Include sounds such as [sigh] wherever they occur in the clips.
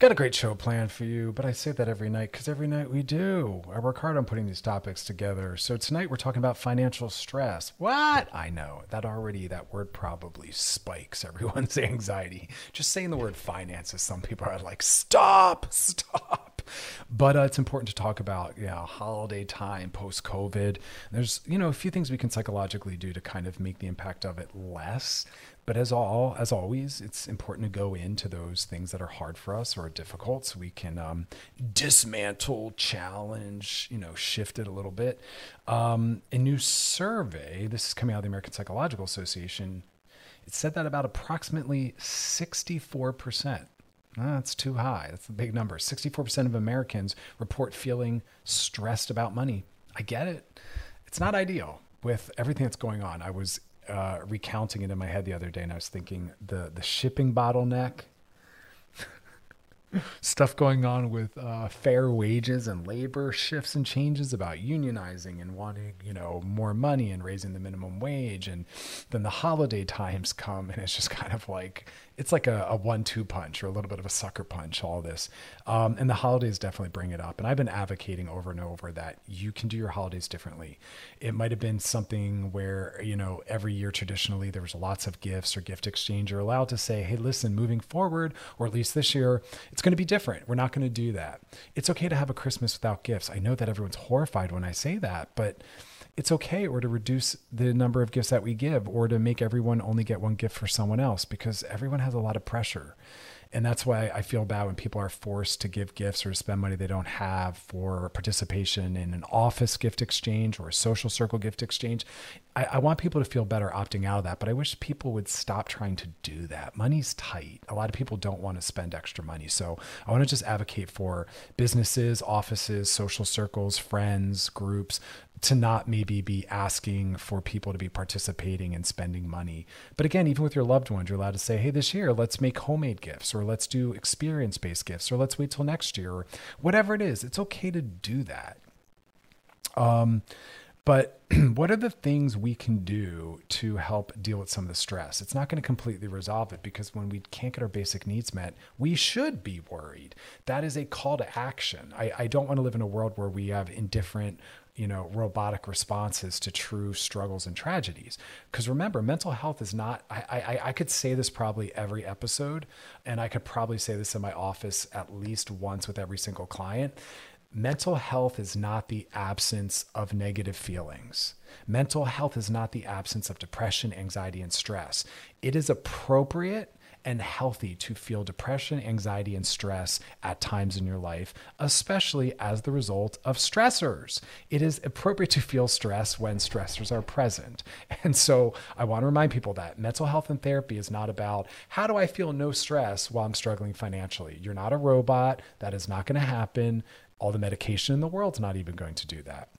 Got a great show planned for you, but I say that every night because every night we do. I work hard on putting these topics together. So tonight we're talking about financial stress. What? I know that already, that word probably spikes [laughs] everyone's anxiety. Just saying the word finances, some people are like, stop, stop. But uh, it's important to talk about, you know, holiday time, post COVID. There's, you know, a few things we can psychologically do to kind of make the impact of it less. But as all as always, it's important to go into those things that are hard for us or difficult, so we can um, dismantle, challenge, you know, shift it a little bit. Um, a new survey, this is coming out of the American Psychological Association, it said that about approximately sixty-four percent. That's too high. That's a big number. 64% of Americans report feeling stressed about money. I get it. It's not ideal with everything that's going on. I was uh, recounting it in my head the other day, and I was thinking the the shipping bottleneck, [laughs] stuff going on with uh, fair wages and labor shifts and changes about unionizing and wanting you know more money and raising the minimum wage, and then the holiday times come, and it's just kind of like it's like a, a one-two punch or a little bit of a sucker punch. All this, um, and the holidays definitely bring it up. And I've been advocating over and over that you can do your holidays differently. It might have been something where you know every year traditionally there was lots of gifts or gift exchange. You're allowed to say, hey, listen, moving forward, or at least this year, it's going to be different. We're not going to do that. It's okay to have a Christmas without gifts. I know that everyone's horrified when I say that, but it's okay or to reduce the number of gifts that we give or to make everyone only get one gift for someone else because everyone has a lot of pressure. And that's why I feel bad when people are forced to give gifts or spend money they don't have for participation in an office gift exchange or a social circle gift exchange. I, I, want people to feel better opting out of that, but I wish people would stop trying to do that. Money's tight. A lot of people don't want to spend extra money. So I want to just advocate for businesses, offices, social circles, friends, groups to not maybe be asking for people to be participating and spending money. But again, even with your loved ones, you're allowed to say, hey, this year, let's make homemade gifts or let's do experience based gifts or let's wait till next year or whatever it is. It's okay to do that. Um, but [clears throat] what are the things we can do to help deal with some of the stress? It's not going to completely resolve it because when we can't get our basic needs met, we should be worried. That is a call to action. I, I don't want to live in a world where we have indifferent you know robotic responses to true struggles and tragedies. Because remember mental health is not I, I i could say this probably every episode and i could probably say this in my office at least once with every single client. Mental health is not the absence of negative feelings. Mental health is not the absence of depression anxiety and stress. It is appropriate and healthy to feel depression, anxiety, and stress at times in your life, especially as the result of stressors. It is appropriate to feel stress when stressors are present. [laughs] And so I want to remind people that mental health and therapy is not about how do I feel no stress while I'm struggling financially. You're not a robot. That is not going to happen. All the medication in the world's not even going to do that.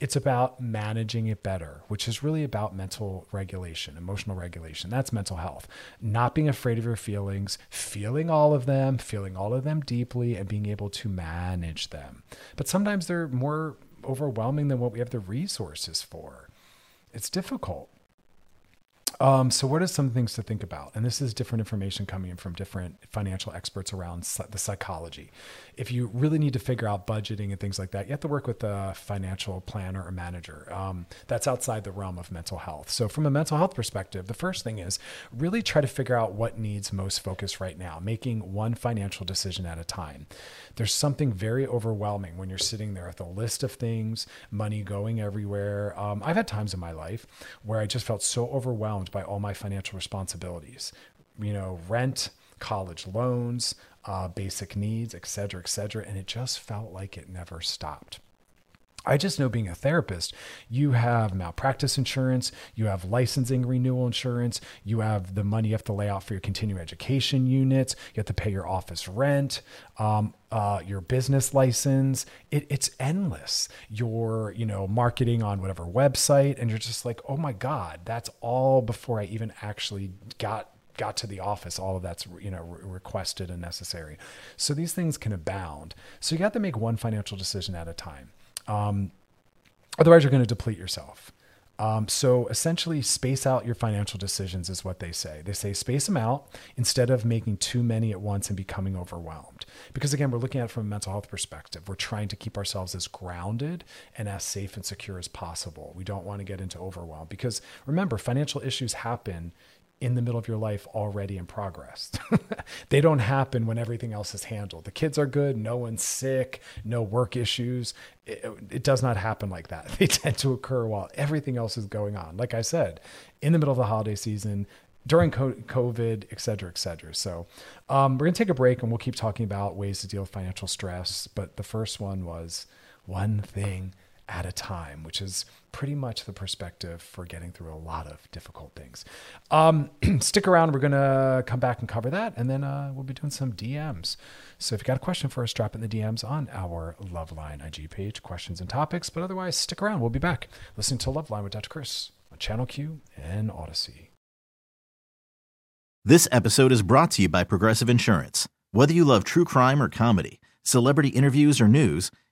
It's about managing it better, which is really about mental regulation, emotional regulation. That's mental health. Not being afraid of your feelings, feeling all of them, feeling all of them deeply, and being able to manage them. But sometimes they're more overwhelming than what we have the resources for. It's difficult. Um, so, what are some things to think about? And this is different information coming in from different financial experts around the psychology. If you really need to figure out budgeting and things like that, you have to work with a financial planner or manager. Um, that's outside the realm of mental health. So, from a mental health perspective, the first thing is really try to figure out what needs most focus right now, making one financial decision at a time. There's something very overwhelming when you're sitting there with a list of things, money going everywhere. Um, I've had times in my life where I just felt so overwhelmed by all my financial responsibilities, you know, rent, college loans, uh, basic needs, et cetera, et cetera. And it just felt like it never stopped. I just know being a therapist, you have malpractice insurance, you have licensing renewal insurance, you have the money you have to lay out for your continuing education units, you have to pay your office rent, um, uh, your business license. It, it's endless. Your, you know, marketing on whatever website, and you're just like, oh my God, that's all before I even actually got got to the office all of that's you know re- requested and necessary so these things can abound so you have to make one financial decision at a time um, otherwise, you're going to deplete yourself. Um, so essentially, space out your financial decisions is what they say. They say space them out instead of making too many at once and becoming overwhelmed. Because again, we're looking at it from a mental health perspective. We're trying to keep ourselves as grounded and as safe and secure as possible. We don't want to get into overwhelm because remember, financial issues happen in the middle of your life already in progress. [laughs] they don't happen when everything else is handled. The kids are good, no one's sick, no work issues. It, it, does not happen like that. [laughs] They tend to occur while everything else is going on. Like I said, in the middle of the holiday season, during COVID, et cetera, et cetera. So um, we're going to take a break and we'll keep talking about ways to deal with financial stress. But the first one was one thing at a time, which is pretty much the perspective for getting through a lot of difficult things. Um, [clears throat] stick around. We're going to come back and cover that. And then uh, we'll be doing some DMs. So if you got a question for us, drop in the DMs on our Loveline IG page, questions and topics. But otherwise, stick around. We'll be back listening to Loveline with Dr. Chris on Channel Q and Audacy. This episode is brought to you by Progressive Insurance. Whether you love true crime or comedy, celebrity interviews or news,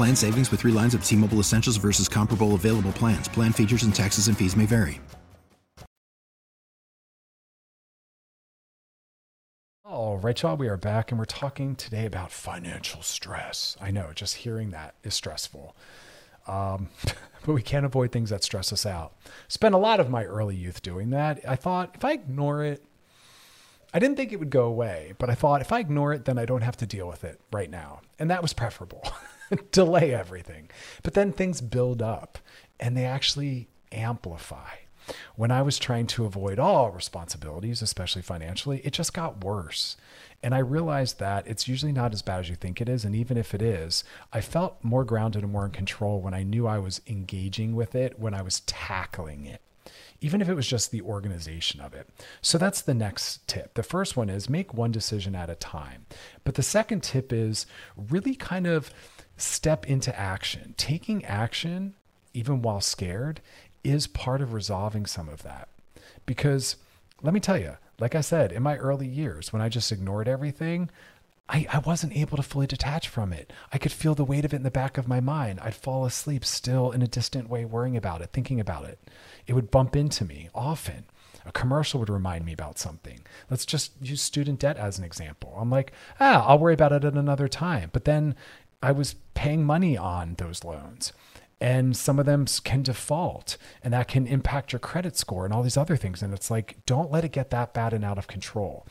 Plan savings with 3 lines of T-Mobile Essentials versus comparable available plans. Plan features and taxes and fees may vary. All right, y'all, we are back and we're talking today about financial stress. I know, just hearing that is stressful. Um, [laughs] but we can't avoid things that stress us out. Spent a lot of my early youth doing that. I thought if I ignore it, I didn't think it would go away, but I thought if I ignore it, then I don't have to deal with it right now. And that was preferable. [laughs] [laughs] Delay everything. But then things build up and they actually amplify when I was trying to avoid all responsibilities, especially financially, it just got worse. And I realized that it's usually not as bad as you think it is. And even if it is, I felt more grounded and more in control when I knew I was engaging with it, when I was tackling it even if it was just the organization of it. So that's the next tip. The first one is make one decision at a time. But the second tip is really kind of step into action. Taking action, even while scared, is part of resolving some of that. Because let me tell you, like I said, in my early years, when I just ignored everything, I, I wasn't able to fully detach from it. I could feel the weight of it in the back of my mind. I'd fall asleep still in a distant way, worrying about it, thinking about it. It would bump into me often. A commercial would remind me about something. Let's just use student debt as an example. I'm like, ah, I'll worry about it at another time. But then I was paying money on those loans and some of them can default and that can impact your credit score and all these other things and it's like don't let it get that bad and out of control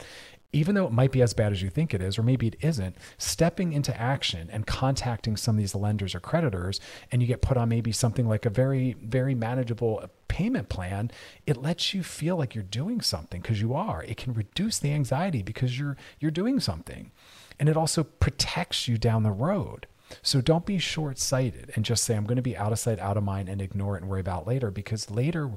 even though it might be as bad as you think it is, or maybe it isn't, stepping into action and contacting some of these lenders or creditors, and you get put on maybe something like a very, very manageable payment plan, it lets you feel like you're doing something because you are. It can reduce the anxiety because you're you're doing something. And it also protects you down the road. So don't be short sighted and just say, I'm going to be out of sight, out of mind, and ignore it and worry about later because later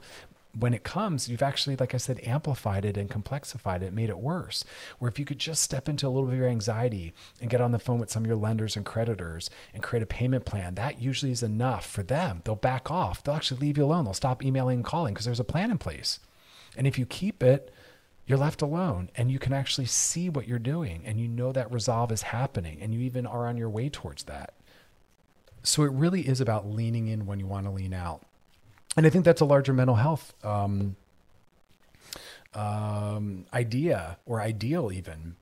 when it comes, you've actually, like I said, amplified it and complexified it, made it worse. Where if you could just step into a little bit of your anxiety and get on the phone with some of your lenders and creditors and create a payment plan, that usually is enough for them. They'll back off. They'll actually leave you alone. They'll stop emailing and calling because there's a plan in place. And if you keep it, you're left alone and you can actually see what you're doing and you know that resolve is happening and you even are on your way towards that. So it really is about leaning in when you want to lean out and I think that's a larger mental health um, um, idea or ideal, even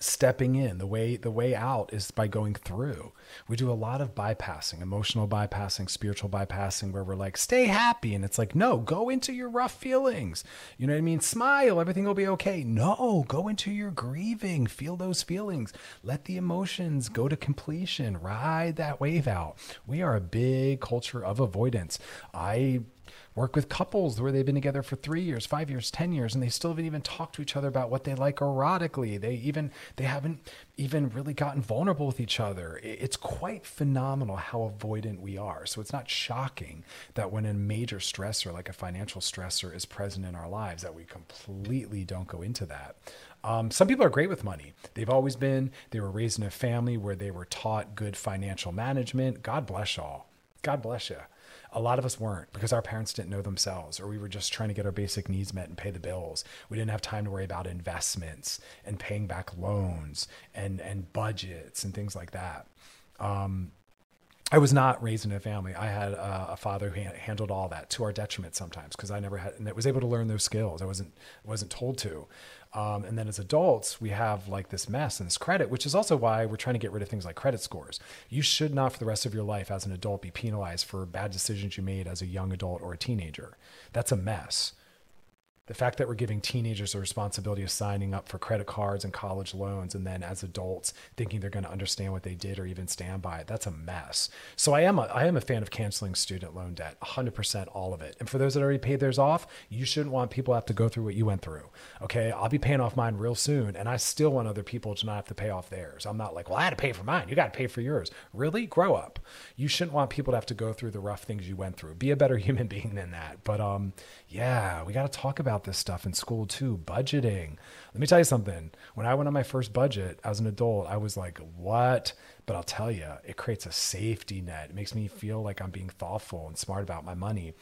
stepping in. The way the way out is by going through. We do a lot of bypassing emotional bypassing spiritual bypassing where we're like stay happy. And it's like no go into your rough feelings. You know what i mean? Smile. Everything will be okay. No go into your grieving. Feel those feelings. Let the emotions go to completion. Ride that wave out. We are a big culture of avoidance. I work with couples where they've been together for three years, five years, ten years, and they still haven't even talked to each other about what they like erotically. They even they haven't even really gotten vulnerable with each other. It's quite phenomenal how avoidant we are. So it's not shocking that when a major stressor like a financial stressor is present in our lives, that we completely don't go into that. Um, some people are great with money. They've always been. They were raised in a family where they were taught good financial management. God bless y'all. God bless you. A lot of us weren't because our parents didn't know themselves, or we were just trying to get our basic needs met and pay the bills. We didn't have time to worry about investments and paying back loans and and budgets and things like that. Um, I was not raised in a family. I had a, a father who handled all that to our detriment sometimes because I never had and it was able to learn those skills. I wasn't wasn't told to. Um, and then as adults, we have like this mess and this credit, which is also why we're trying to get rid of things like credit scores. You should not, for the rest of your life as an adult, be penalized for bad decisions you made as a young adult or a teenager. That's a mess the fact that we're giving teenagers the responsibility of signing up for credit cards and college loans and then as adults thinking they're going to understand what they did or even stand by it that's a mess. So i am a, i am a fan of canceling student loan debt 100% all of it. And for those that already paid theirs off you shouldn't want people to have to go through what you went through okay? I'll be paying off mine real soon and i still want other people to not have to pay off theirs. I'm not like well i had to pay for mine. You got to pay for yours. Really? Grow up. You shouldn't want people to have to go through the rough things you went through. Be a better [laughs] human being than that. But um yeah we got to talk about about this stuff in school too budgeting. Let me tell you something. When I went on my first budget as an adult, I was like, what? But I'll tell you, it creates a safety net. It makes me feel like I'm being thoughtful and smart about my money.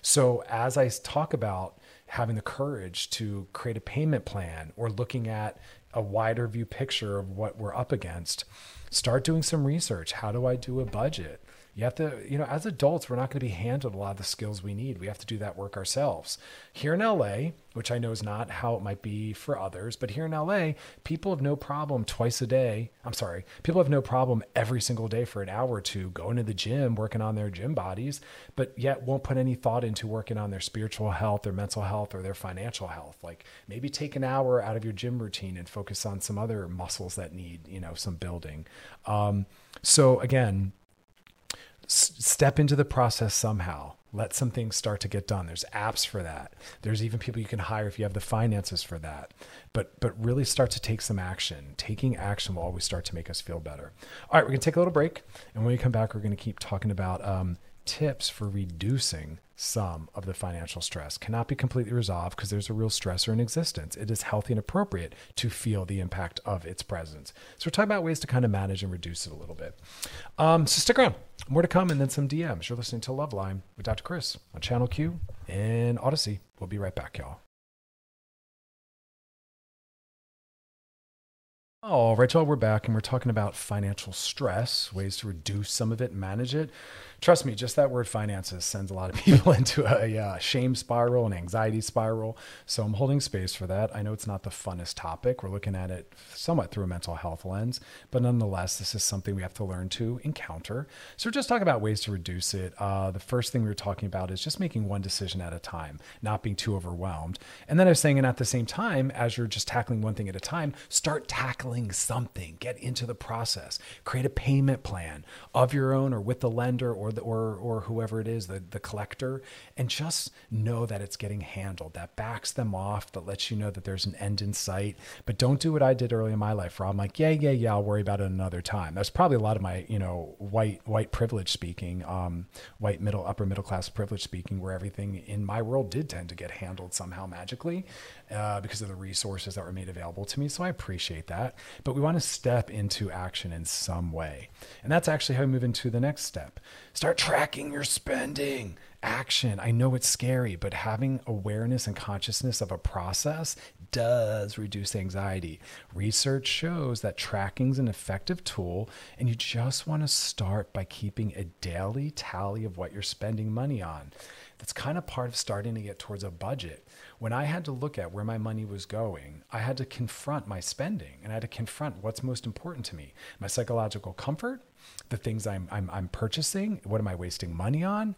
So as I talk about having the courage to create a payment plan or looking at a wider view picture of what we're up against, start doing some research. How do I do a budget? You have to, you know, as adults, we're not going to be handed a lot of the skills we need. We have to do that work ourselves. Here in LA, which I know is not how it might be for others, but here in LA, people have no problem twice a day. I'm sorry, people have no problem every single day for an hour or two going to the gym, working on their gym bodies, but yet won't put any thought into working on their spiritual health, their mental health, or their financial health. Like maybe take an hour out of your gym routine and focus on some other muscles that need, you know, some building. Um, so again, step into the process somehow. Let some things start to get done. There's apps for that. There's even people you can hire if you have the finances for that. But but really start to take some action. Taking action will always start to make us feel better. All right, we're gonna take a little break, and when we come back, we're gonna keep talking about um, tips for reducing some of the financial stress cannot be completely resolved because there's a real stressor in existence. It is healthy and appropriate to feel the impact of its presence. So we're talking about ways to kind of manage and reduce it a little bit. Um, so stick around. More to come and then some DMs. You're listening to Loveline with Dr. Chris on Channel Q and Audacy. We'll be right back, y'all. All right, y'all, we're back and we're talking about financial stress, ways to reduce some of it, manage it. Trust me, just that word finances sends a lot of [laughs] people into a uh, shame spiral, and anxiety spiral. So I'm holding space for that. I know it's not the funnest topic. We're looking at it somewhat through a mental health lens, but nonetheless, this is something we have to learn to encounter. So just talking about ways to reduce it. Uh, the first thing we were talking about is just making one decision at a time, not being too overwhelmed. And then I was saying, and at the same time, as you're just tackling one thing at a time, start tackling something, get into the process, create a payment plan of your own or with the lender or the, or or whoever it is, the the collector, and just know that it's getting handled. That backs them off. That lets you know that there's an end in sight. But don't do what I did early in my life, where I'm like, yeah, yeah, yeah, I'll worry about it another time. That's probably a lot of my you know white white privilege speaking, um, white middle upper middle class privilege speaking, where everything in my world did tend to get handled somehow magically uh, because of the resources that were made available to me. So I appreciate that. But we want to step into action in some way. And that's actually how we move into the next step. Start tracking your spending. Action. I know it's scary, but having awareness and consciousness of a process does reduce anxiety. Research shows that tracking is an effective tool, and you just want to start by keeping a daily tally of what you're spending money on. That's kind of part of starting to get towards a budget. When I had to look at where my money was going, I had to confront my spending and I had to confront what's most important to me my psychological comfort, the things I'm, I'm, I'm purchasing, what am I wasting money on?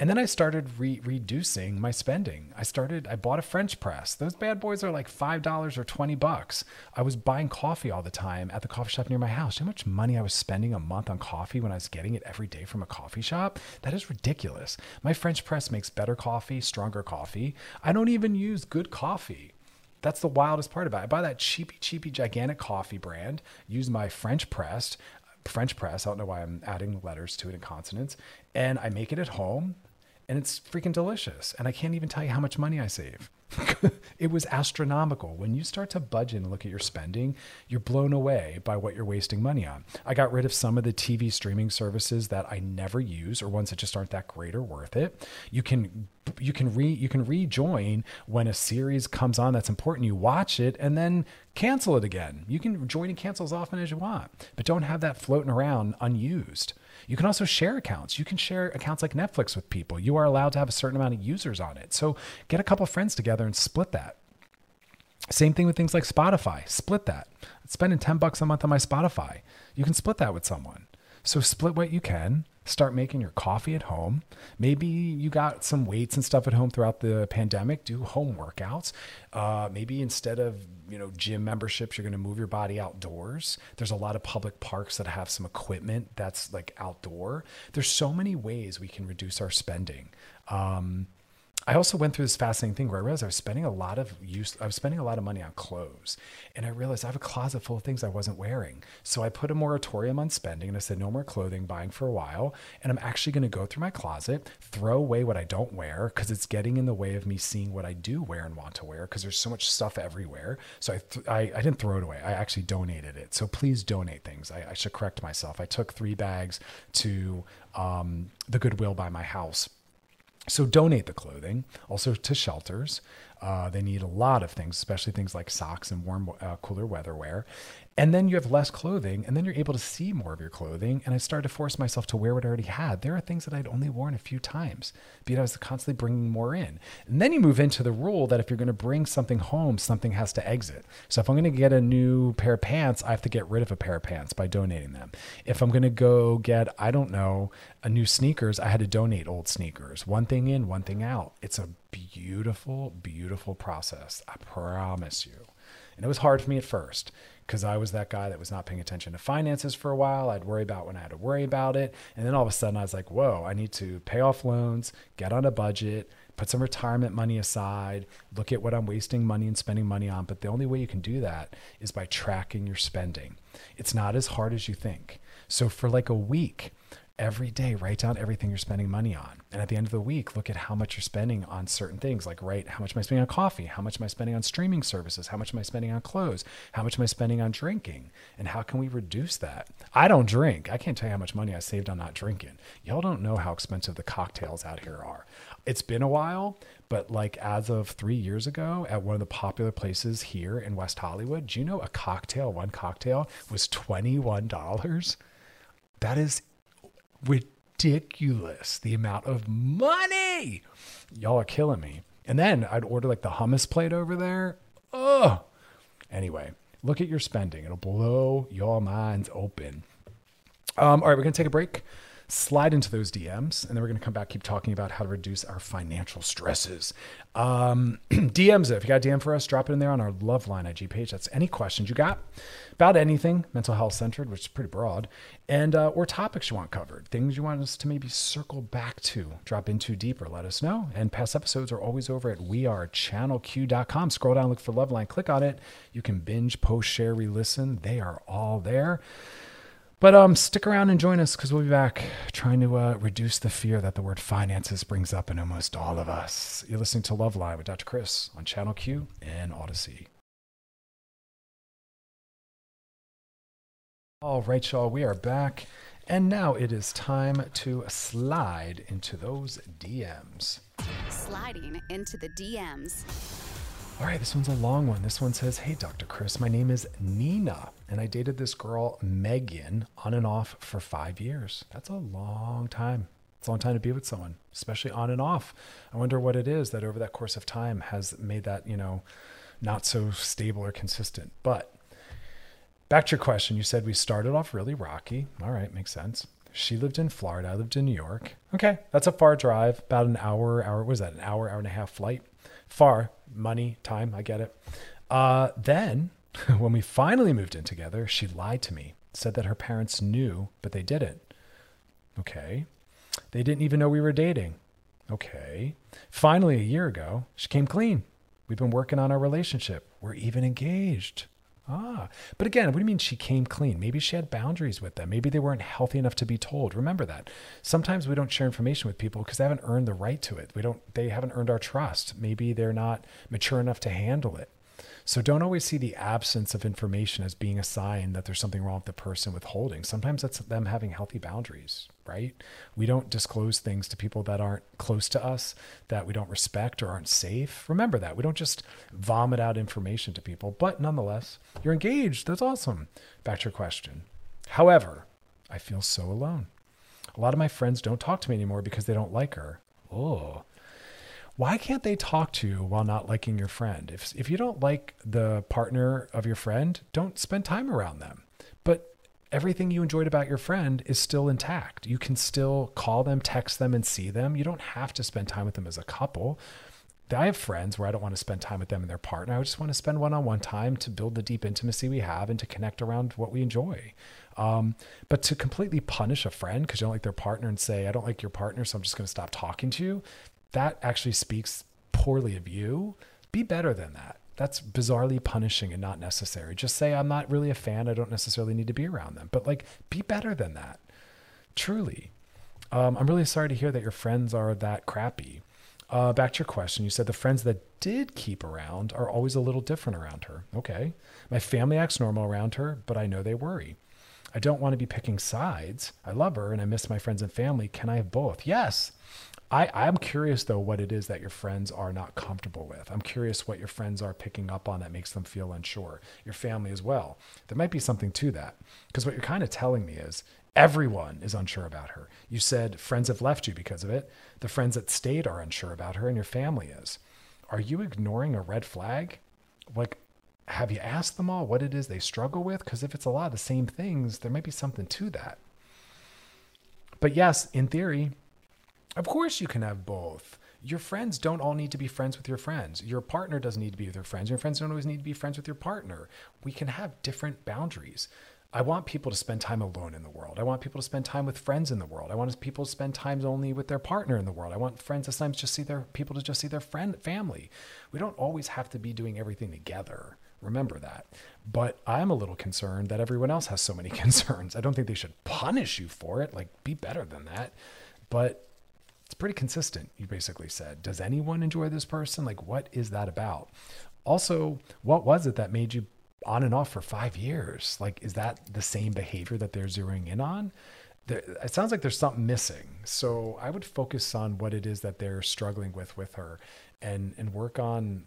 And then I started re- reducing my spending. I started, I bought a French press. Those bad boys are like $5 or 20 bucks. I was buying coffee all the time at the coffee shop near my house. How much money I was spending a month on coffee when I was getting it every day from a coffee shop? That is ridiculous. My French press makes better coffee, stronger coffee. I don't even use good coffee. That's the wildest part about it. I buy that cheapy, cheapy, gigantic coffee brand, use my French pressed, French press. I don't know why I'm adding letters to it in consonants. And I make it at home and it's freaking delicious. And I can't even tell you how much money I save. [laughs] it was astronomical. When you start to budget and look at your spending, you're blown away by what you're wasting money on. I got rid of some of the TV streaming services that I never use or ones that just aren't that great or worth it. You can you can re you can rejoin when a series comes on that's important. You watch it and then cancel it again. You can join and cancel as often as you want, but don't have that floating around unused. You can also share accounts. You can share accounts like Netflix with people. You are allowed to have a certain amount of users on it. So get a couple friends together and split that. Same thing with things like Spotify. Split that. Spending 10 bucks a month on my Spotify. You can split that with someone. So split what you can start making your coffee at home. Maybe you got some weights and stuff at home throughout the pandemic. Do home workouts. Uh, maybe instead of you know gym memberships, you're going to move your body outdoors. There's a lot of public parks that have some equipment that's like outdoor. There's so many ways we can reduce our spending. Um, I also went through this fascinating thing where I realized I was spending a lot of use, I was spending a lot of money on clothes. And I realized I have a closet full of things I wasn't wearing. So I put a moratorium on spending and I said, no more clothing buying for a while. And I'm actually going to go through my closet, throw away what I don't wear because it's getting in the way of me seeing what I do wear and want to wear because there's so much stuff everywhere. So I, th- I, I, didn't throw it away. I actually donated it. So please donate things. I, I should correct myself. I took three bags to um, the Goodwill by my house so donate the clothing also to shelters. Uh, they need a lot of things, especially things like socks and warm, uh, cooler weather wear. And then you have less clothing, and then you're able to see more of your clothing. And I started to force myself to wear what I already had. There are things that I'd only worn a few times, because I was constantly bringing more in. And then you move into the rule that if you're going to bring something home, something has to exit. So if I'm going to get a new pair of pants, I have to get rid of a pair of pants by donating them. If I'm going to go get, I don't know, a new sneakers, I had to donate old sneakers. One thing in, one thing out. It's a beautiful, beautiful process. I promise you. And it was hard for me at first because I was that guy that was not paying attention to finances for a while. I'd worry about when I had to worry about it. And then all of a sudden I was like, whoa, I need to pay off loans, get on a budget, put some retirement money aside, look at what I'm wasting money and spending money on. But the only way you can do that is by tracking your spending. It's not as hard as you think. So for like a week, every day write down everything you're spending money on and at the end of the week look at how much you're spending on certain things like right, how much am i spending on coffee? How much am i spending on streaming services? How much am i spending on clothes? How much am i spending on drinking? And how can we reduce that? I don't drink. I can't tell you how much money i saved on not drinking. Y'all don't know how expensive the cocktails out here are. It's been a while but like as of three years ago at one of the popular places here in west hollywood do you know a cocktail one cocktail was $21 that is ridiculous the amount of money. Y'all are killing me. And then I'd order like the hummus plate over there. Oh, anyway, look at your spending. It'll blow your minds open. Um, all right, we're going to take a break slide into those DMs, and then we're going to come back, keep talking about how to reduce our financial stresses. Um, [clears throat] DMs, if you got a DM for us, drop it in there on our Loveline IG page. That's any questions you got about anything mental health centered, which is pretty broad, and uh, or topics you want covered, things you want us to maybe circle back to, drop into deeper. Let us know. And past episodes are always over at wearechannelq.com. Scroll down, look for Loveline, click on it. You can binge, post, share, re-listen. They are all there. But um, stick around and join us because we'll be back trying to uh, reduce the fear that the word finances brings up in almost all of us. You're listening to Loveline with Dr. Chris on Channel Q and Audacy. All right, y'all, we are back. And now it is time to slide into those DMs. Sliding into the DMs. All right, this one's a long one. This one says, Hey, Dr. Chris, my name is Nina, and I dated this girl, Megan, on and off for five years. That's a long time. It's a long time to be with someone, especially on and off. I wonder what it is that over that course of time has made that, you know, not so stable or consistent. But back to your question, you said we started off really rocky. All right, makes sense. She lived in Florida. I lived in New York. Okay, that's a far drive, about an hour, hour, was that an hour, hour and a half flight? Far, money, time, I get it. Uh, then, [laughs] when we finally moved in together, she lied to me, said that her parents knew, but they didn't. Okay. They didn't even know we were dating. Okay. Finally, a year ago, she came clean. We've been working on our relationship. We're even engaged. Ah, but again, what do you mean she came clean? Maybe she had boundaries with them. Maybe they weren't healthy enough to be told. Remember that. Sometimes we don't share information with people because they haven't earned the right to it. We don't they haven't earned our trust. Maybe they're not mature enough to handle it. So don't always see the absence of information as being a sign that there's something wrong with the person withholding. Sometimes that's them having healthy boundaries, right? We don't disclose things to people that aren't close to us, that we don't respect or aren't safe. Remember that. We don't just vomit out information to people, but nonetheless, you're engaged. That's awesome. Back to your question. However, I feel so alone. A lot of my friends don't talk to me anymore because they don't like her. Oh, why can't they talk to you while not liking your friend? If, if you don't like the partner of your friend, don't spend time around them. But everything you enjoyed about your friend is still intact. You can still call them, text them, and see them. You don't have to spend time with them as a couple. I have friends where I don't want to spend time with them and their partner. I just want to spend one on one time to build the deep intimacy we have and to connect around what we enjoy. Um, but to completely punish a friend because you don't like their partner and say, I don't like your partner, so I'm just going to stop talking to you, that actually speaks poorly of you. Be better than that. That's bizarrely punishing and not necessary. Just say, I'm not really a fan. I don't necessarily need to be around them. But like, be better than that. Truly. Um, I'm really sorry to hear that your friends are that crappy. Uh, back to your question. You said the friends that did keep around are always a little different around her. Okay. My family acts normal around her, but I know they worry. I don't want to be picking sides. I love her and I miss my friends and family. Can I have both? Yes. I, I'm curious though what it is that your friends are not comfortable with. I'm curious what your friends are picking up on that makes them feel unsure. Your family as well. There might be something to that. Because what you're kind of telling me is everyone is unsure about her. You said friends have left you because of it. The friends that stayed are unsure about her, and your family is. Are you ignoring a red flag? Like, have you asked them all what it is they struggle with? Because if it's a lot of the same things, there might be something to that. But yes, in theory, of course, you can have both. Your friends don't all need to be friends with your friends. Your partner doesn't need to be with your friends. Your friends don't always need to be friends with your partner. We can have different boundaries. I want people to spend time alone in the world. I want people to spend time with friends in the world. I want people to spend time only with their partner in the world. I want friends sometimes just see their people to just see their friend family. We don't always have to be doing everything together, Remember that. But I'm a little concerned that everyone else has so many [laughs] concerns. I don't think they should punish you for it. Like, be better than that. But pretty consistent, you basically said. Does anyone enjoy this person? Like, what is that about? Also, what was it that made you on and off for five years? Like, is that the same behavior that they're zeroing in on? There, it sounds like there's something missing. So I would focus on what it is that they're struggling with with her and and work on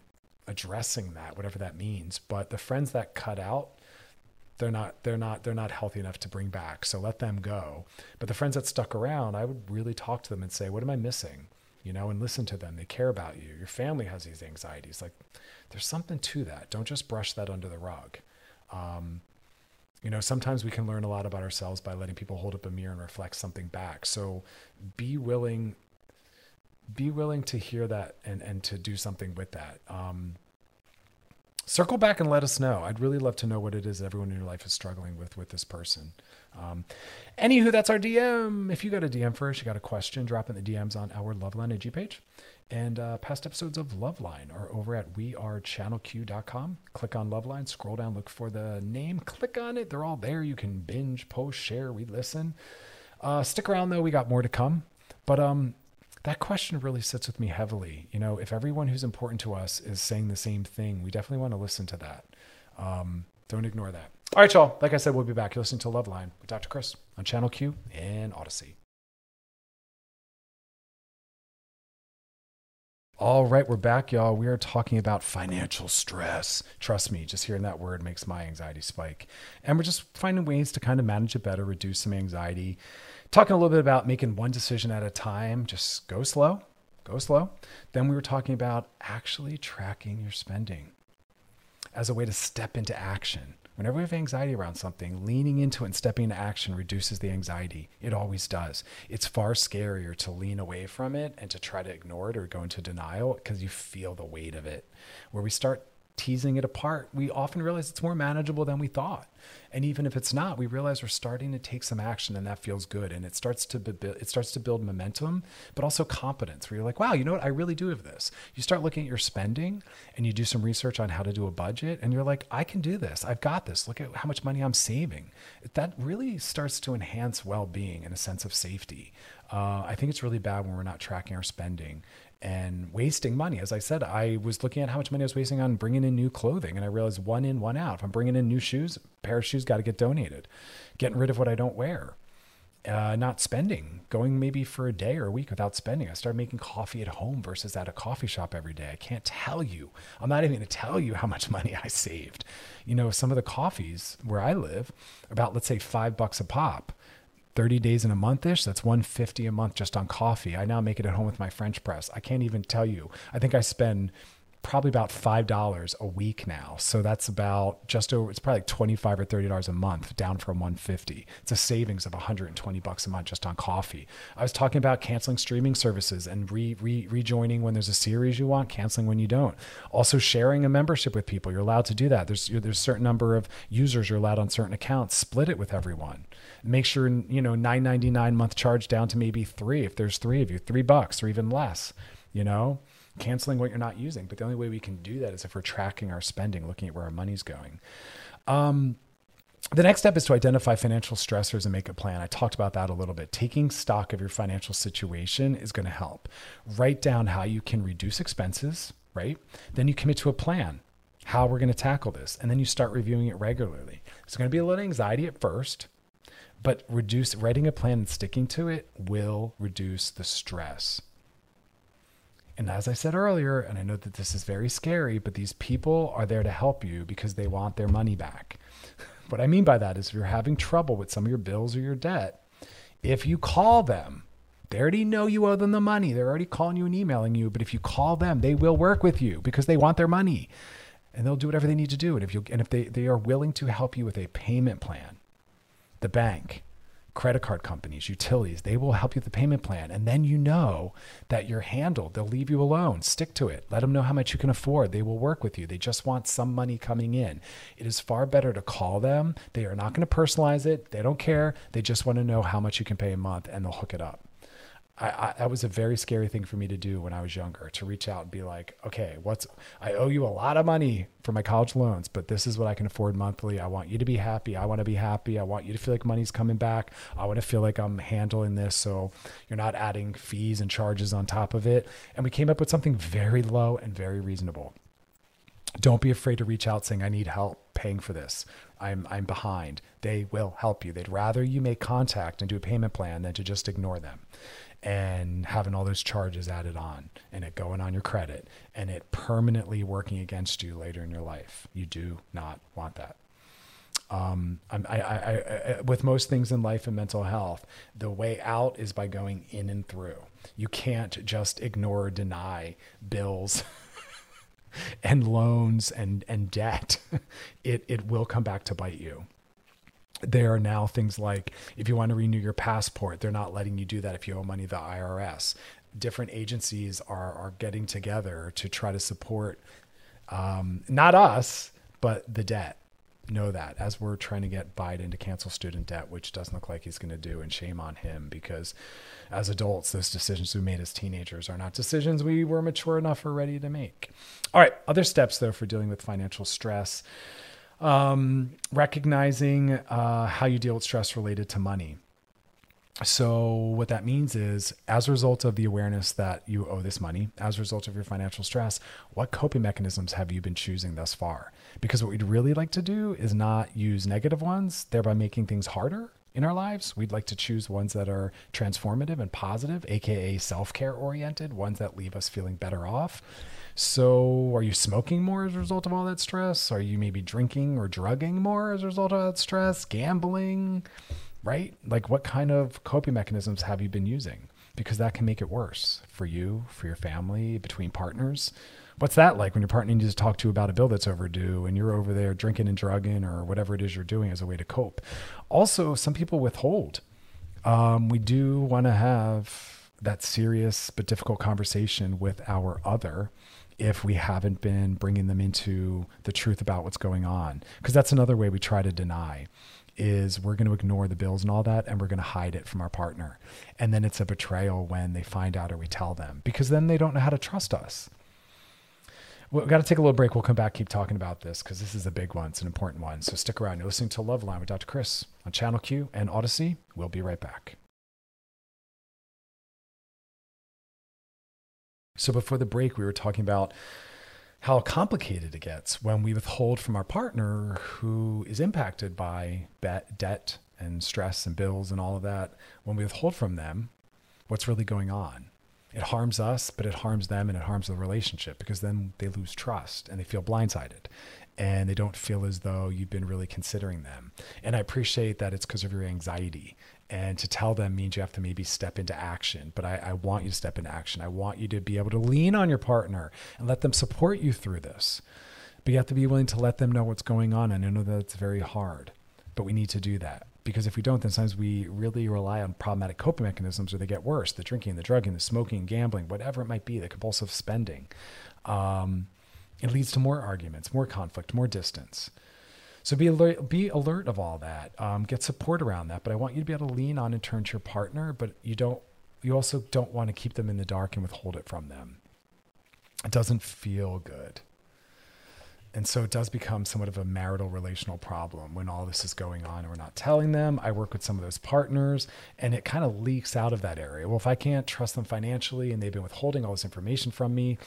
addressing that, whatever that means. But the friends that cut out, they're not they're not they're not healthy enough to bring back. So let them go. But the friends that stuck around, I would really talk to them and say, "What am I missing?" You know, and listen to them. They care about you. Your family has these anxieties. Like, there's something to that. Don't just brush that under the rug. Um, you know, sometimes we can learn a lot about ourselves by letting people hold up a mirror and reflect something back. So, be willing be willing to hear that and and to do something with that. Um, circle back and let us know. I'd really love to know what it is everyone in your life is struggling with with this person. Um, anywho, that's our DM. If you got a DM for us, you got a question, drop in the DMs on our Loveline AG page. And uh, past episodes of Loveline are over at wearechannelq.com. Click on Loveline, scroll down, look for the name, click on it. They're all there. You can binge, post, share, we listen. Uh, stick around though, we got more to come. But um, that question really sits with me heavily. You know, if everyone who's important to us is saying the same thing, we definitely want to listen to that. Um, don't ignore that. All right, y'all. Like I said, we'll be back. You're listening to Loveline with Dr. Chris on Channel Q and Audacy. All right, we're back, y'all. We are talking about financial stress. Trust me, just hearing that word makes my anxiety spike. And we're just finding ways to kind of manage it better, reduce some anxiety talking a little bit about making one decision at a time. Just go slow, go slow. Then we were talking about actually tracking your spending as a way to step into action. Whenever we have anxiety around something, leaning into it and stepping into action reduces the anxiety. It always does. It's far scarier to lean away from it and to try to ignore it or go into denial because you feel the weight of it. Where we start teasing it apart, we often realize it's more manageable than we thought. And even if it's not, we realize we're starting to take some action and that feels good. And it starts to be, it starts to build momentum, but also competence where you're like, wow, you know what? I really do have this. You start looking at your spending and you do some research on how to do a budget and you're like, I can do this. I've got this. Look at how much money I'm saving. That really starts to enhance well-being and a sense of safety. Uh, I think it's really bad when we're not tracking our spending and wasting money. As I said, I was looking at how much money I was wasting on bringing in new clothing, and I realized one in, one out. If I'm bringing in new shoes, pair of shoes got to get donated. Getting rid of what I don't wear. Uh, not spending, going maybe for a day or a week without spending. I started making coffee at home versus at a coffee shop every day. I can't tell you. I'm not even going to tell you how much [laughs] money I saved. You know, some of the coffees where I live, about let's say five bucks a pop 30 days in a month ish. That's 150 a month just on coffee. I now make it at home with my French press. I can't even tell you. I think I spend probably about $5 a week now. So that's about just over, it's probably like 25 or $30 a month down from 150. It's a savings of 120 bucks a month just on coffee. I was talking about canceling streaming services and re, re, rejoining when there's a series you want, canceling when you don't. Also sharing a membership with people. You're allowed to do that. There's, there's a certain number of users you're allowed on certain accounts. Split it with everyone. Make sure, you know, 9.99 month charge down to maybe three if there's three of you, three bucks or even less, you know? Canceling what you're not using. But the only way we can do that is if we're tracking our spending, looking at where our money's going. Um, the next step is to identify financial stressors and make a plan. I talked about that a little bit. Taking stock of your financial situation is going to help. Write down how you can reduce expenses, right? Then you commit to a plan, how we're going to tackle this. And then you start reviewing it regularly. It's going to be a little anxiety at first, but reduce writing a plan and sticking to it will reduce the stress. And as I said earlier, and I know that this is very scary, but these people are there to help you because they want their money back. [laughs] what I mean by that is if you're having trouble with some of your bills or your debt, if you call them, they already know you owe them the money. They're already calling you and emailing you. But if you call them, they will work with you because they want their money and they'll do whatever they need to do. And if you and if they, they are willing to help you with a payment plan, the bank, credit card companies, utilities, they will help you with the payment plan. And then you know that you're handled. They'll leave you alone. Stick to it. Let them know how much you can afford. They will work with you. They just want some money coming in. It is far better to call them. They are not going to personalize it. They don't care. They just want to know how much you can pay a month and they'll hook it up. I, I, that was a very scary thing for me to do when I was younger to reach out and be like, okay, what's, I owe you a lot of money for my college loans, but this is what I can afford monthly. I want you to be happy. I want to be happy. I want you to feel like money's coming back. I want to feel like I'm handling this. So you're not adding fees and charges on top of it. And we came up with something very low and very reasonable. Don't be afraid to reach out saying, I need help paying for this. I'm, I'm behind. They will help you. They'd rather you make contact and do a payment plan than to just ignore them and having all those charges added on and it going on your credit and it permanently working against you later in your life. You do not want that. Um, I, I, I, with most things in life and mental health, the way out is by going in and through. You can't just ignore or deny bills [laughs] and loans and, and debt. [laughs] It, it will come back to bite you there are now things like if you want to renew your passport, they're not letting you do that if you owe money to the IRS. Different agencies are are getting together to try to support um, not us, but the debt. Know that as we're trying to get Biden to cancel student debt, which doesn't look like he's going to do, and shame on him because as adults, those decisions we made as teenagers are not decisions we were mature enough or ready to make. All right, other steps though for dealing with financial stress um, recognizing uh, how you deal with stress related to money. So, what that means is, as a result of the awareness that you owe this money, as a result of your financial stress, what coping mechanisms have you been choosing thus far? Because what we'd really like to do is not use negative ones, thereby making things harder in our lives. We'd like to choose ones that are transformative and positive, AKA self care oriented, ones that leave us feeling better off. So, are you smoking more as a result of all that stress? Are you maybe drinking or drugging more as a result of that stress? Gambling, right? Like, what kind of coping mechanisms have you been using? Because that can make it worse for you, for your family, between partners. What's that like when your partner needs to talk to you about a bill that's overdue and you're over there drinking and drugging or whatever it is you're doing as a way to cope? Also, some people withhold. Um, we do want to have that serious but difficult conversation with our other if we haven't been bringing them into the truth about what's going on. Because that's another way we try to deny is we're going to ignore the bills and all that and we're going to hide it from our partner. And then it's a betrayal when they find out or we tell them because then they don't know how to trust us. We've got to take a little break. We'll come back, keep talking about this because this is a big one. It's an important one. So stick around. You're listening to Loveline with Dr. Chris on Channel Q and Audacy. We'll be right back. So before the break, we were talking about how complicated it gets when we withhold from our partner who is impacted by bet, debt and stress and bills and all of that. When we withhold from them, what's really going on? It harms us, but it harms them and it harms the relationship because then they lose trust and they feel blindsided and they don't feel as though you've been really considering them. And I appreciate that it's because of your anxiety and to tell them means you have to maybe step into action but I, I, want you to step into action. I want you to be able to lean on your partner and let them support you through this. But you have to be willing to let them know what's going on and i know that's very hard but we need to do that. Because if we don't then sometimes we really rely on problematic coping mechanisms or they get worse. The drinking the drugging the smoking gambling whatever it might be the compulsive spending um, it leads to more arguments more conflict more distance so be alert, be alert of all that. Um, get support around that. But I want you to be able to lean on and turn to your partner, but you don't. You also don't want to keep them in the dark and withhold it from them. It doesn't feel good. And so it does become somewhat of a marital relational problem when all this is going on and we're not telling them. I work with some of those partners and it kind of leaks out of that area. Well, if I can't trust them financially and they've been withholding all this information from me,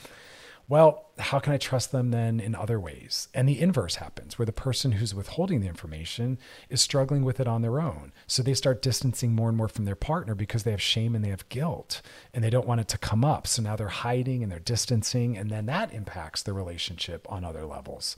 well, how can I trust them then in other ways? And the inverse happens where the person who's withholding the information is struggling with it on their own. So they start distancing more and more from their partner because they have shame and they have guilt and they don't want it to come up. So now they're hiding and they're distancing, and then that impacts the relationship on other levels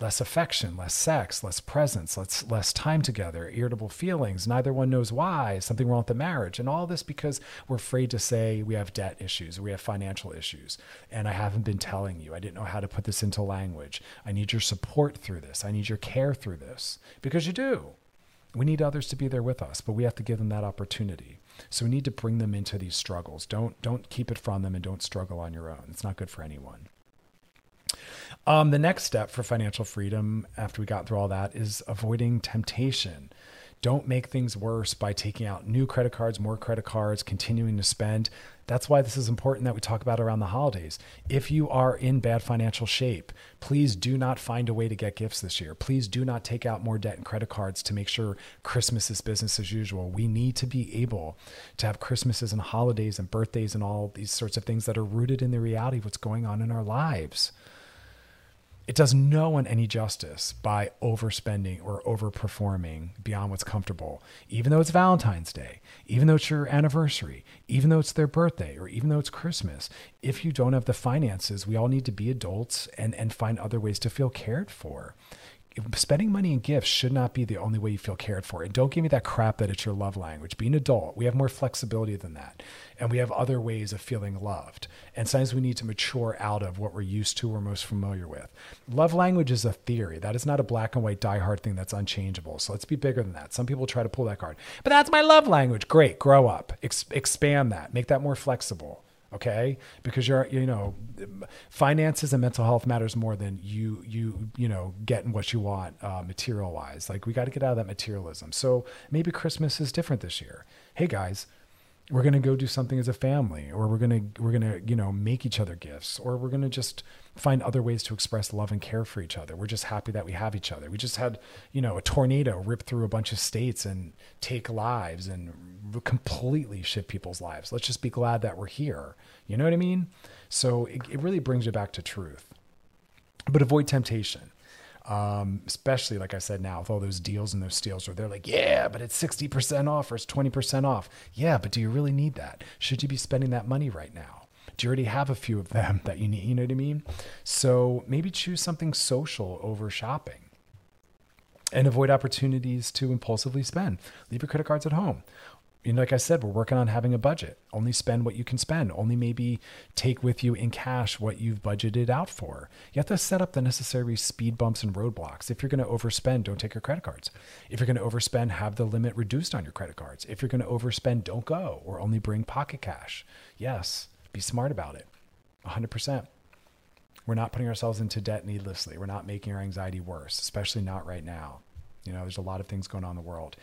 less affection, less sex, less presence, less, less time together, irritable feelings. Neither one knows why, something wrong with the marriage. And all this because we're afraid to say we have debt issues, we have financial issues. And I haven't been telling you. I didn't know how to put this into language. I need your support through this. I need your care through this because you do. We need others to be there with us, but we have to give them that opportunity. So we need to bring them into these struggles. Don't don't keep it from them and don't struggle on your own. It's not good for anyone. Um, the next step for financial freedom after we got through all that is avoiding temptation. Don't make things worse by taking out new credit cards, more credit cards, continuing to spend. That's why this is important that we talk about around the holidays. If you are in bad financial shape, please do not find a way to get gifts this year. Please do not take out more debt and credit cards to make sure Christmas is business as usual. We need to be able to have Christmases and holidays and birthdays and all these sorts of things that are rooted in the reality of what's going on in our lives it does no one any justice by overspending or overperforming beyond what's comfortable, even though it's Valentine's Day, even though it's your anniversary, even though it's their birthday, or even though it's Christmas. If you don't have the finances, we all need to be adults and, and find other ways to feel cared for spending money in gifts should not be the only way you feel cared for. And don't give me that crap that it's your love language. Be an adult. We have more flexibility than that. And we have other ways of feeling loved. And sometimes we need to mature out of what we're used to or most familiar with. Love language is a theory. That is not a black and white die-hard thing that's unchangeable. So let's be bigger than that. Some people try to pull that card. But that's my love language. Great. Grow up. Ex- expand that. Make that more flexible okay? Because you're you know finances and mental health matters more than you you you know getting what you want uh, material wise like we got to get out of that materialism. So maybe christmas is different this year. Hey guys we're going to go do something as a family or we're going to we're going to you know make each other gifts or we're going to just find other ways to express love and care for each other. We're just happy that we have each other. We just had you know a tornado rip through a bunch of states and take lives and completely shift people's lives. Let's just be glad that we're here. You know what i mean? So it, it really brings you back to truth. But avoid temptation um, especially like I said now with all those deals and those steals where they're like, yeah, but it's 60% off or it's 20% off. Yeah, but do you really need that? Should you be spending that money right now? Do you already have a few of them that you need? You know what I mean? So maybe choose something social over shopping and avoid opportunities to impulsively spend. Leave your credit cards at home like I said, we're working on having a budget. Only spend what you can spend. Only maybe take with you in cash what you've budgeted out for. You have to set up the necessary speed bumps and roadblocks. If you're going to overspend, don't take your credit cards. If you're going to overspend, have the limit reduced on your credit cards. If you're going to overspend, don't go or only bring pocket cash. Yes, be smart about it. 100%. We're not putting ourselves into debt needlessly. We're not making our anxiety worse, especially not right now. You know, there's a lot of things going on in the world.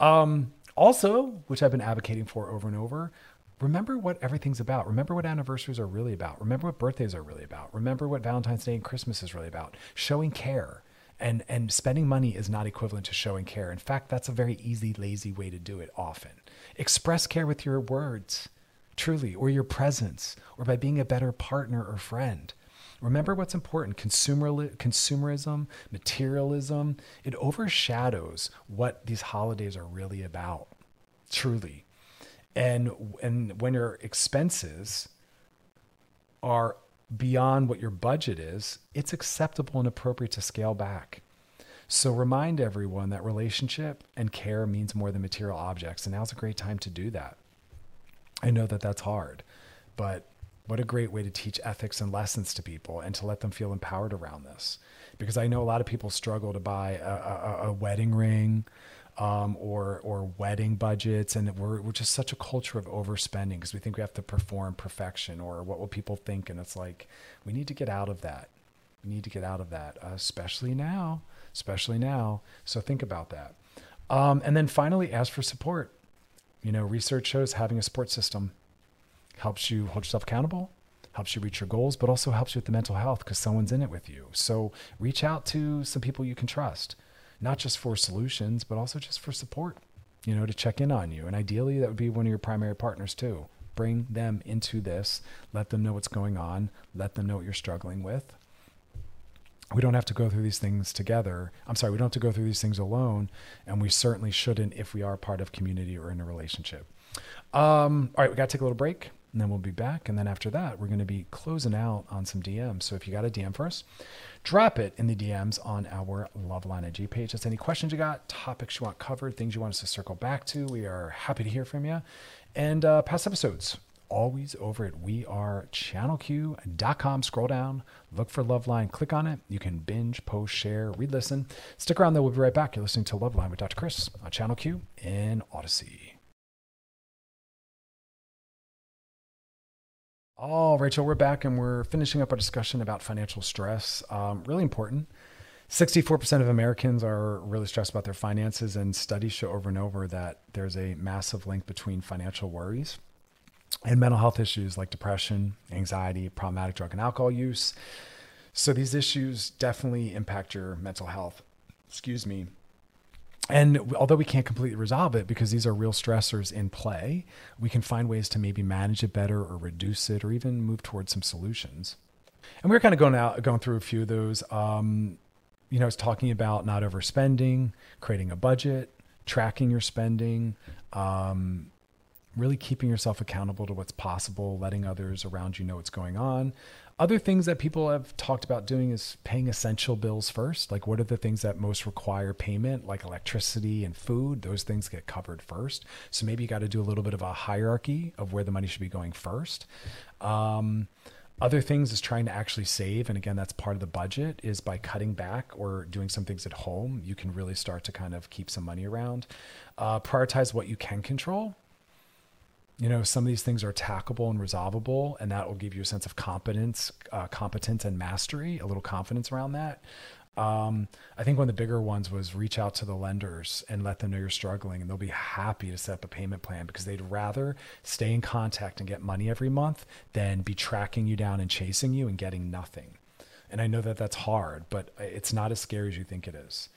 Um, also, which I've been advocating for over and over, remember what everything's about. Remember what anniversaries are really about. Remember what birthdays are really about. Remember what Valentine's Day and Christmas is really about. Showing care. And, and spending money is not equivalent to showing care. In fact, that's a very easy, lazy way to do it often. Express care with your words, truly, or your presence, or by being a better partner or friend. Remember what's important Consumer, consumerism, materialism, it overshadows what these holidays are really about, truly. And, and when your expenses are beyond what your budget is, it's acceptable and appropriate to scale back. So remind everyone that relationship and care means more than material objects. And now's a great time to do that. I know that that's hard, but what a great way to teach ethics and lessons to people and to let them feel empowered around this. Because I know a lot of people struggle to buy a, a, a wedding ring um, or or wedding budgets, and we're we're just such a culture of overspending because we think we have to perform perfection or what will people think, and it's like we need to get out of that. We need to get out of that, uh, especially now, especially now. So think about that. Um, and then finally, ask for support. You know, research shows having a support system helps you hold yourself accountable, helps you reach your goals, but also helps you with the mental health because someone's in it with you. So reach out to some people you can trust, not just for solutions, but also just for support, you know, to check in on you. And ideally, that would be one of your primary partners too. Bring them into this, let them know what's going on, let them know what you're struggling with. We don't have to go through these things together. I'm sorry, we don't have to go through these things alone. And we certainly shouldn't if we are part of community or in a relationship. Um, all right, we got to take a little break and then we'll be back. And then after that, we're going to be closing out on some DMs. So if you got a DM for us, drop it in the DMs on our Loveline IG page. Just any questions you got, topics you want covered, things you want us to circle back to. We are happy to hear from you. And uh, past episodes, always over at wearechannelq.com. Scroll down, look for Loveline, click on it. You can binge, post, share, read, listen. Stick around though, we'll be right back. You're listening to Loveline with Dr. Chris on Channel Q in Audacy. Oh, Rachel, we're back and we're finishing up our discussion about financial stress. Um, really important. 64% of Americans are really stressed about their finances, and studies show over and over that there's a massive link between financial worries and mental health issues like depression, anxiety, problematic drug and alcohol use. So these issues definitely impact your mental health. Excuse me. And although we can't completely resolve it because these are real stressors in play, we can find ways to maybe manage it better or reduce it or even move towards some solutions. And we are kind of going out, going through a few of those. Um, you know, it's talking about not overspending, creating a budget, tracking your spending, um, really keeping yourself accountable to what's possible, letting others around you know what's going on. Other things that people have talked about doing is paying essential bills first. Like, what are the things that most require payment, like electricity and food? Those things get covered first. So maybe you got to do a little bit of a hierarchy of where the money should be going first. Um, other things is trying to actually save. And again, that's part of the budget is by cutting back or doing some things at home, you can really start to kind of keep some money around. Uh, prioritize what you can control you know some of these things are tackable and resolvable and that will give you a sense of competence uh, competence and mastery a little confidence around that. Um, i think one of the bigger ones was reach out to the lenders and let them know you're struggling and they'll be happy to set up a payment plan because they'd rather stay in contact and get money every month than be tracking you down and chasing you and getting nothing. And i know that that's hard but it's not as scary as you think it is.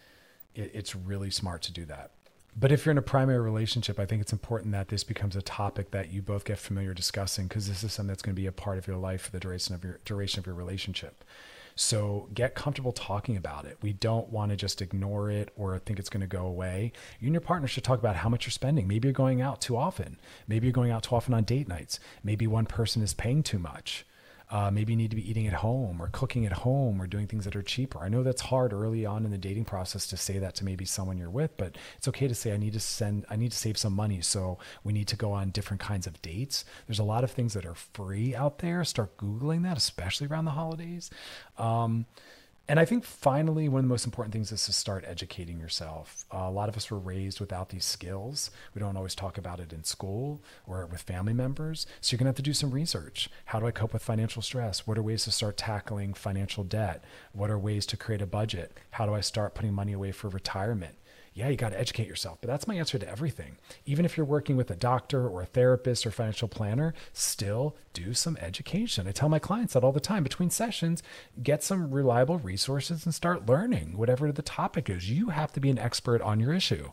It, it's really smart to do that but if you're in a primary relationship, I think it's important that this becomes a topic that you both get familiar discussing because this is something that's going to be a part of your life for the duration of your duration of your relationship. So get comfortable talking about it. We don't want to just ignore it or think it's going to go away. You and your partner should talk about how much you're spending. Maybe you're going out too often. Maybe you're going out too often on date nights. Maybe one person is paying too much. Uh, maybe you need to be eating at home or cooking at home or doing things that are cheaper. I know that's hard early on in the dating process to say that to maybe someone you're with, but it's okay to say I need to send I need to save some money, so we need to go on different kinds of dates. There's a lot of things that are free out there. Start googling that, especially around the holidays. Um, and I think finally, one of the most important things is to start educating yourself. Uh, a lot of us were raised without these skills. We don't always talk about it in school or with family members. So you're going to have to do some research. How do I cope with financial stress? What are ways to start tackling financial debt? What are ways to create a budget? How do I start putting money away for retirement? Yeah, you got to educate yourself. But that's my answer to everything. Even if you're working with a doctor or a therapist or financial planner, still do some education. I tell my clients that all the time between sessions, get some reliable resources and start learning whatever the topic is. You have to be an expert on your issue.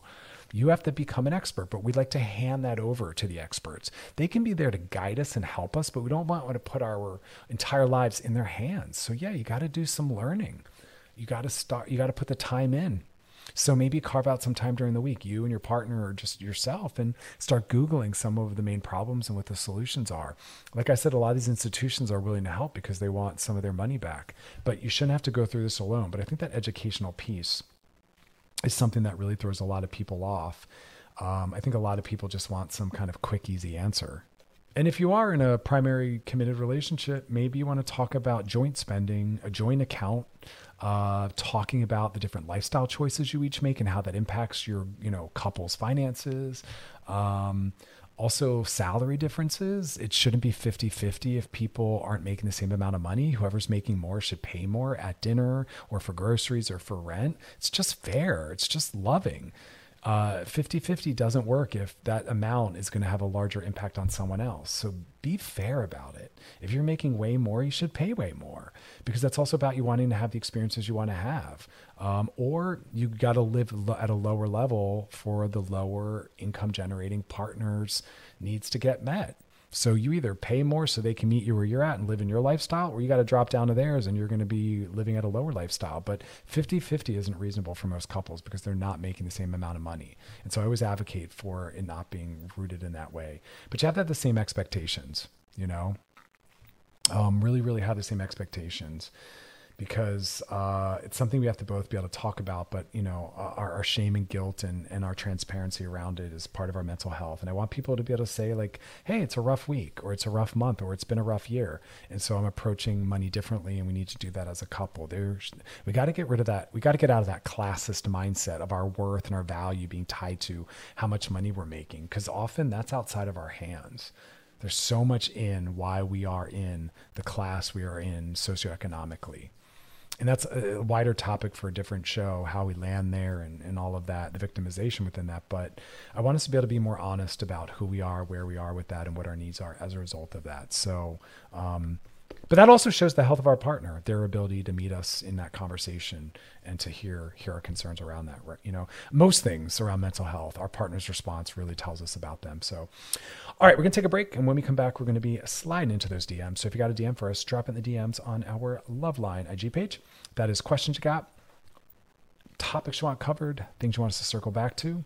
You have to become an expert, but we'd like to hand that over to the experts. They can be there to guide us and help us, but we don't want to put our entire lives in their hands. So, yeah, you got to do some learning. You got to start, you got to put the time in. So maybe carve out some time during the week, you and your partner or just yourself, and start Googling some of the main problems and what the solutions are. Like I said, a lot of these institutions are willing to help because they want some of their money back. But you shouldn't have to go through this alone. But I think that educational piece is something that really throws a lot of people off. Um, I think a lot of people just want some kind of quick, easy answer. And if you are in a primary committed relationship, maybe you want to talk about joint spending, a joint account, uh, talking about the different lifestyle choices you each make and how that impacts your, you know, couple's finances. Um, also, salary differences. It shouldn't be 50 50 if people aren't making the same amount of money. Whoever's making more should pay more at dinner or for groceries or for rent. It's just fair, it's just loving. 50 uh, 50 doesn't work if that amount is going to have a larger impact on someone else. So be fair about it. If you're making way more, you should pay way more because that's also about you wanting to have the experiences you want to have. Um, or you got to live at a lower level for the lower income generating partners' needs to get met. So you either pay more so they can meet you where you're at and live in your lifestyle, or you got to drop down to theirs and you're going to be living at a lower lifestyle. But 50 50 isn't reasonable for most couples because they're not making the same amount of money. And so I always advocate for it not being rooted in that way. But you have to have the same expectations, you know? Um, really, really have the same expectations because uh, it's something we have to both be able to talk about. But you know, our, our, shame and guilt and, and our transparency around it is part of our mental health. And I want people to be able to say like, "Hey, it's a rough week, or it's a rough month, or it's been a rough year," and so I'm approaching money differently, and we need to do that as a couple. There's we got to get rid of that. We got to get out of that classist mindset of our worth and our value being tied to how much money we're making, because often that's outside of our hands. There's so much in why we are in the class we are in socioeconomically. And that's a wider topic for a different show, how we land there and, and all of that, the victimization within that. But I want us to be able to be more honest about who we are, where we are with that, and what our needs are as a result of that. So, um, but that also shows the health of our partner, their ability to meet us in that conversation and to hear hear our concerns around that. You know, most things around mental health, our partner's response really tells us about them. So, all right, we're gonna take a break, and when we come back, we're gonna be sliding into those DMs. So if you got a DM for us, drop in the DMs on our Loveline IG page. That is questions you got, topics you want covered, things you want us to circle back to.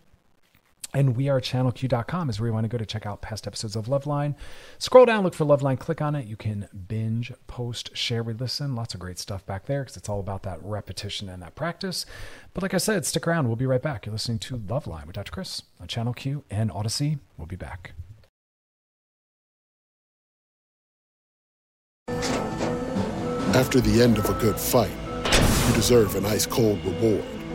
And wearechannelq.com is where you want to go to check out past episodes of Loveline. Scroll down, look for Loveline, click on it. You can binge, post, share, re listen. Lots of great stuff back there because it's all about that repetition and that practice. But like I said, stick around. We'll be right back. You're listening to Loveline with Dr. Chris on Channel Q and Audacy. We'll be back. After the end of a good fight, you deserve an ice cold reward.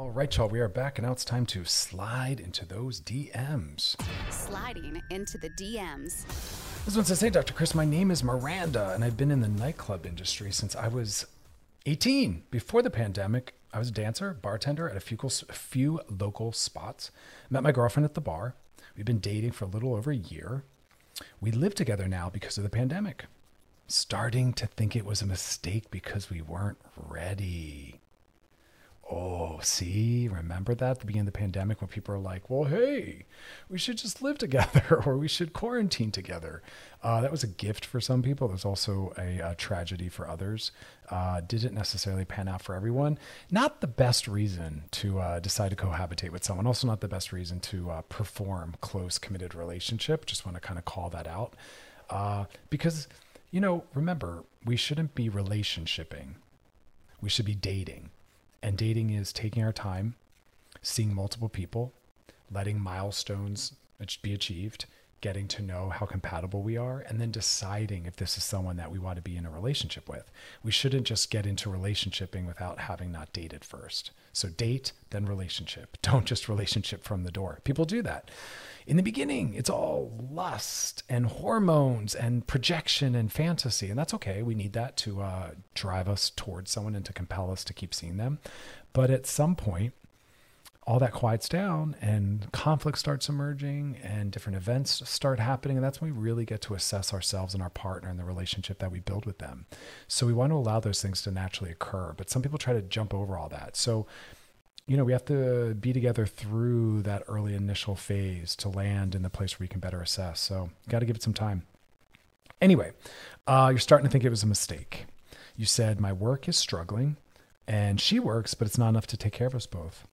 All right, y'all, we are back, and now it's time to slide into those DMs. Sliding into the DMs. This one says, Hey, Dr. Chris, my name is Miranda, and I've been in the nightclub industry since I was 18. Before the pandemic, I was a dancer, bartender at a few, a few local spots. Met my girlfriend at the bar. We've been dating for a little over a year. We live together now because of the pandemic. Starting to think it was a mistake because we weren't ready. Oh, see, remember that at the beginning of the pandemic when people are like, well, hey, we should just live together [laughs] or we should quarantine together. Uh, that was a gift for some people. There's also a, a tragedy for others. Uh, didn't necessarily pan out for everyone. Not the best reason to uh, decide to cohabitate with someone. Also, not the best reason to uh, perform close, committed relationship. Just want to kind of call that out. Uh, because, you know, remember, we shouldn't be relationshiping, we should be dating and dating is taking our time, seeing multiple people, letting milestones be achieved, getting to know how compatible we are, and then deciding if this is someone that we want to be in a relationship with. We shouldn't just get into relationshiping without having not dated first. So date, then relationship. [laughs] Don't just relationship from the door. People do that. In the beginning, it's all lust and hormones and projection and fantasy. And that's okay. We need that to uh, drive us towards someone and to compel us to keep seeing them. But at some point, all that quiets down and conflict starts emerging and different events start happening. And that's when we really get to assess ourselves and our partner and the relationship that we build with them. So we want to allow those things to naturally occur. But some people try to jump over all that. So, you know, we have to be together through that early initial phase to land in the place where we can better assess. So, you got to give it some time. Anyway, uh, you're starting to think it was a mistake. You said, My work is struggling and she works, but it's not enough to take care of us both.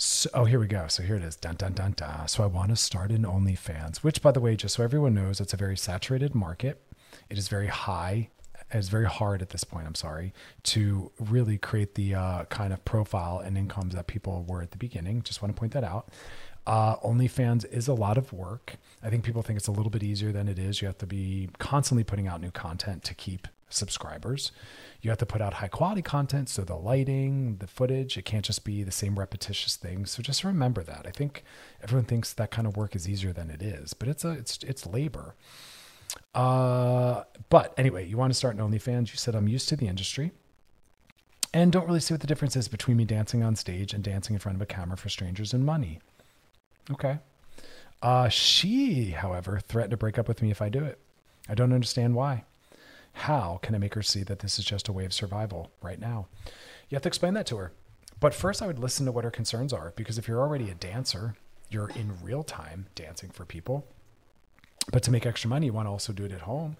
So, oh, here we go. So here it is. Dun dun dun dun. So I want to start an OnlyFans, which, by the way, just so everyone knows, it's a very saturated market. It is very high. It's very hard at this point. I'm sorry to really create the uh, kind of profile and incomes that people were at the beginning. Just want to point that out. Uh, OnlyFans is a lot of work. I think people think it's a little bit easier than it is. You have to be constantly putting out new content to keep subscribers. You have to put out high quality content. So the lighting, the footage, it can't just be the same repetitious thing. So just remember that. I think everyone thinks that kind of work is easier than it is, but it's a it's it's labor. Uh, but anyway, you want to start an OnlyFans. You said I'm used to the industry and don't really see what the difference is between me dancing on stage and dancing in front of a camera for strangers and money. Okay. Uh, she, however, threatened to break up with me if I do it. I don't understand why. How can I make her see that this is just a way of survival right now? You have to explain that to her. But first, I would listen to what her concerns are because if you're already a dancer, you're in real time dancing for people. But to make extra money, you want to also do it at home.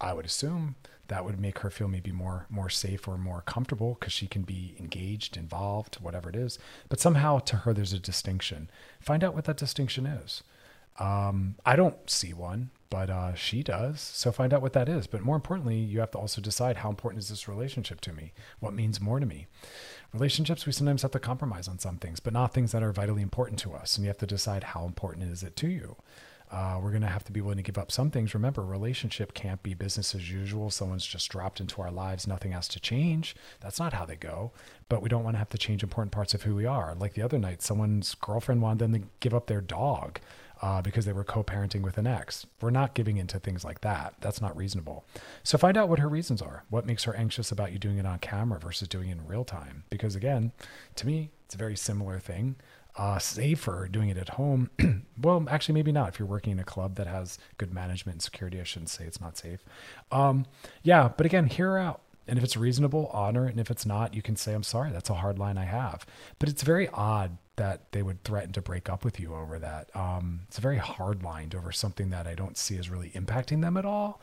I would assume that would make her feel maybe more more safe or more comfortable because she can be engaged, involved, whatever it is. But somehow to her, there's a distinction. Find out what that distinction is. Um, I don't see one, but uh, she does. So find out what that is. But more importantly, you have to also decide how important is this relationship to me? What means more to me? Relationships, we sometimes have to compromise on some things, but not things that are vitally important to us. And you have to decide how important is it to you. Uh, we're going to have to be willing to give up some things. Remember, relationship can't be business as usual. Someone's just dropped into our lives. Nothing has to change. That's not how they go. But we don't want to have to change important parts of who we are. Like the other night, someone's girlfriend wanted them to give up their dog uh, because they were co parenting with an ex. We're not giving into things like that. That's not reasonable. So find out what her reasons are. What makes her anxious about you doing it on camera versus doing it in real time? Because again, to me, it's a very similar thing uh, safer doing it at home. [clears throat] well, actually, maybe not. If you're working in a club that has good management and security, I shouldn't say it's not safe. Um, yeah, but again, hear out. And if it's reasonable, honor. And if it's not, you can say, I'm sorry, that's a hard line I have. But it's very odd that they would threaten to break up with you over that. Um, it's very hard line over something that I don't see as really impacting them at all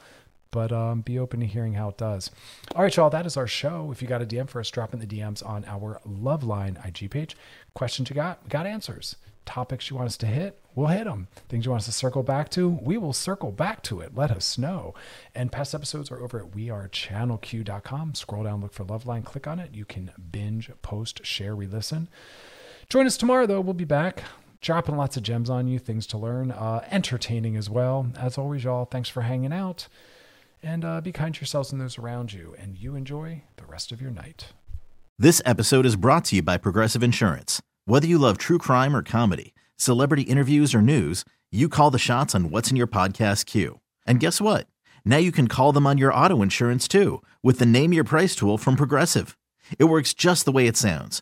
but um, be open to hearing how it does. All right, y'all, that is our show. If you got a DM for us, drop in the DMs on our Loveline IG page. Questions you got, we got answers. Topics you want us to hit, we'll hit them. Things you want us to circle back to, we will circle back to it. Let us know. And past episodes are over at wearechannelq.com. Scroll down, look for Loveline, click on it. You can binge, post, share, re listen. Join us tomorrow, though. We'll be back dropping lots of gems on you, things to learn, uh, entertaining as well. As always, y'all, thanks for hanging out and uh, be kind to yourselves and those around you, and you enjoy the rest of your night. This episode is brought to you by Progressive Insurance. Whether you love true crime or comedy, celebrity interviews or news, you call the shots on what's in your podcast queue. And guess what? Now you can call them on your auto insurance too with the Name Your Price tool from Progressive. It works just the way it sounds.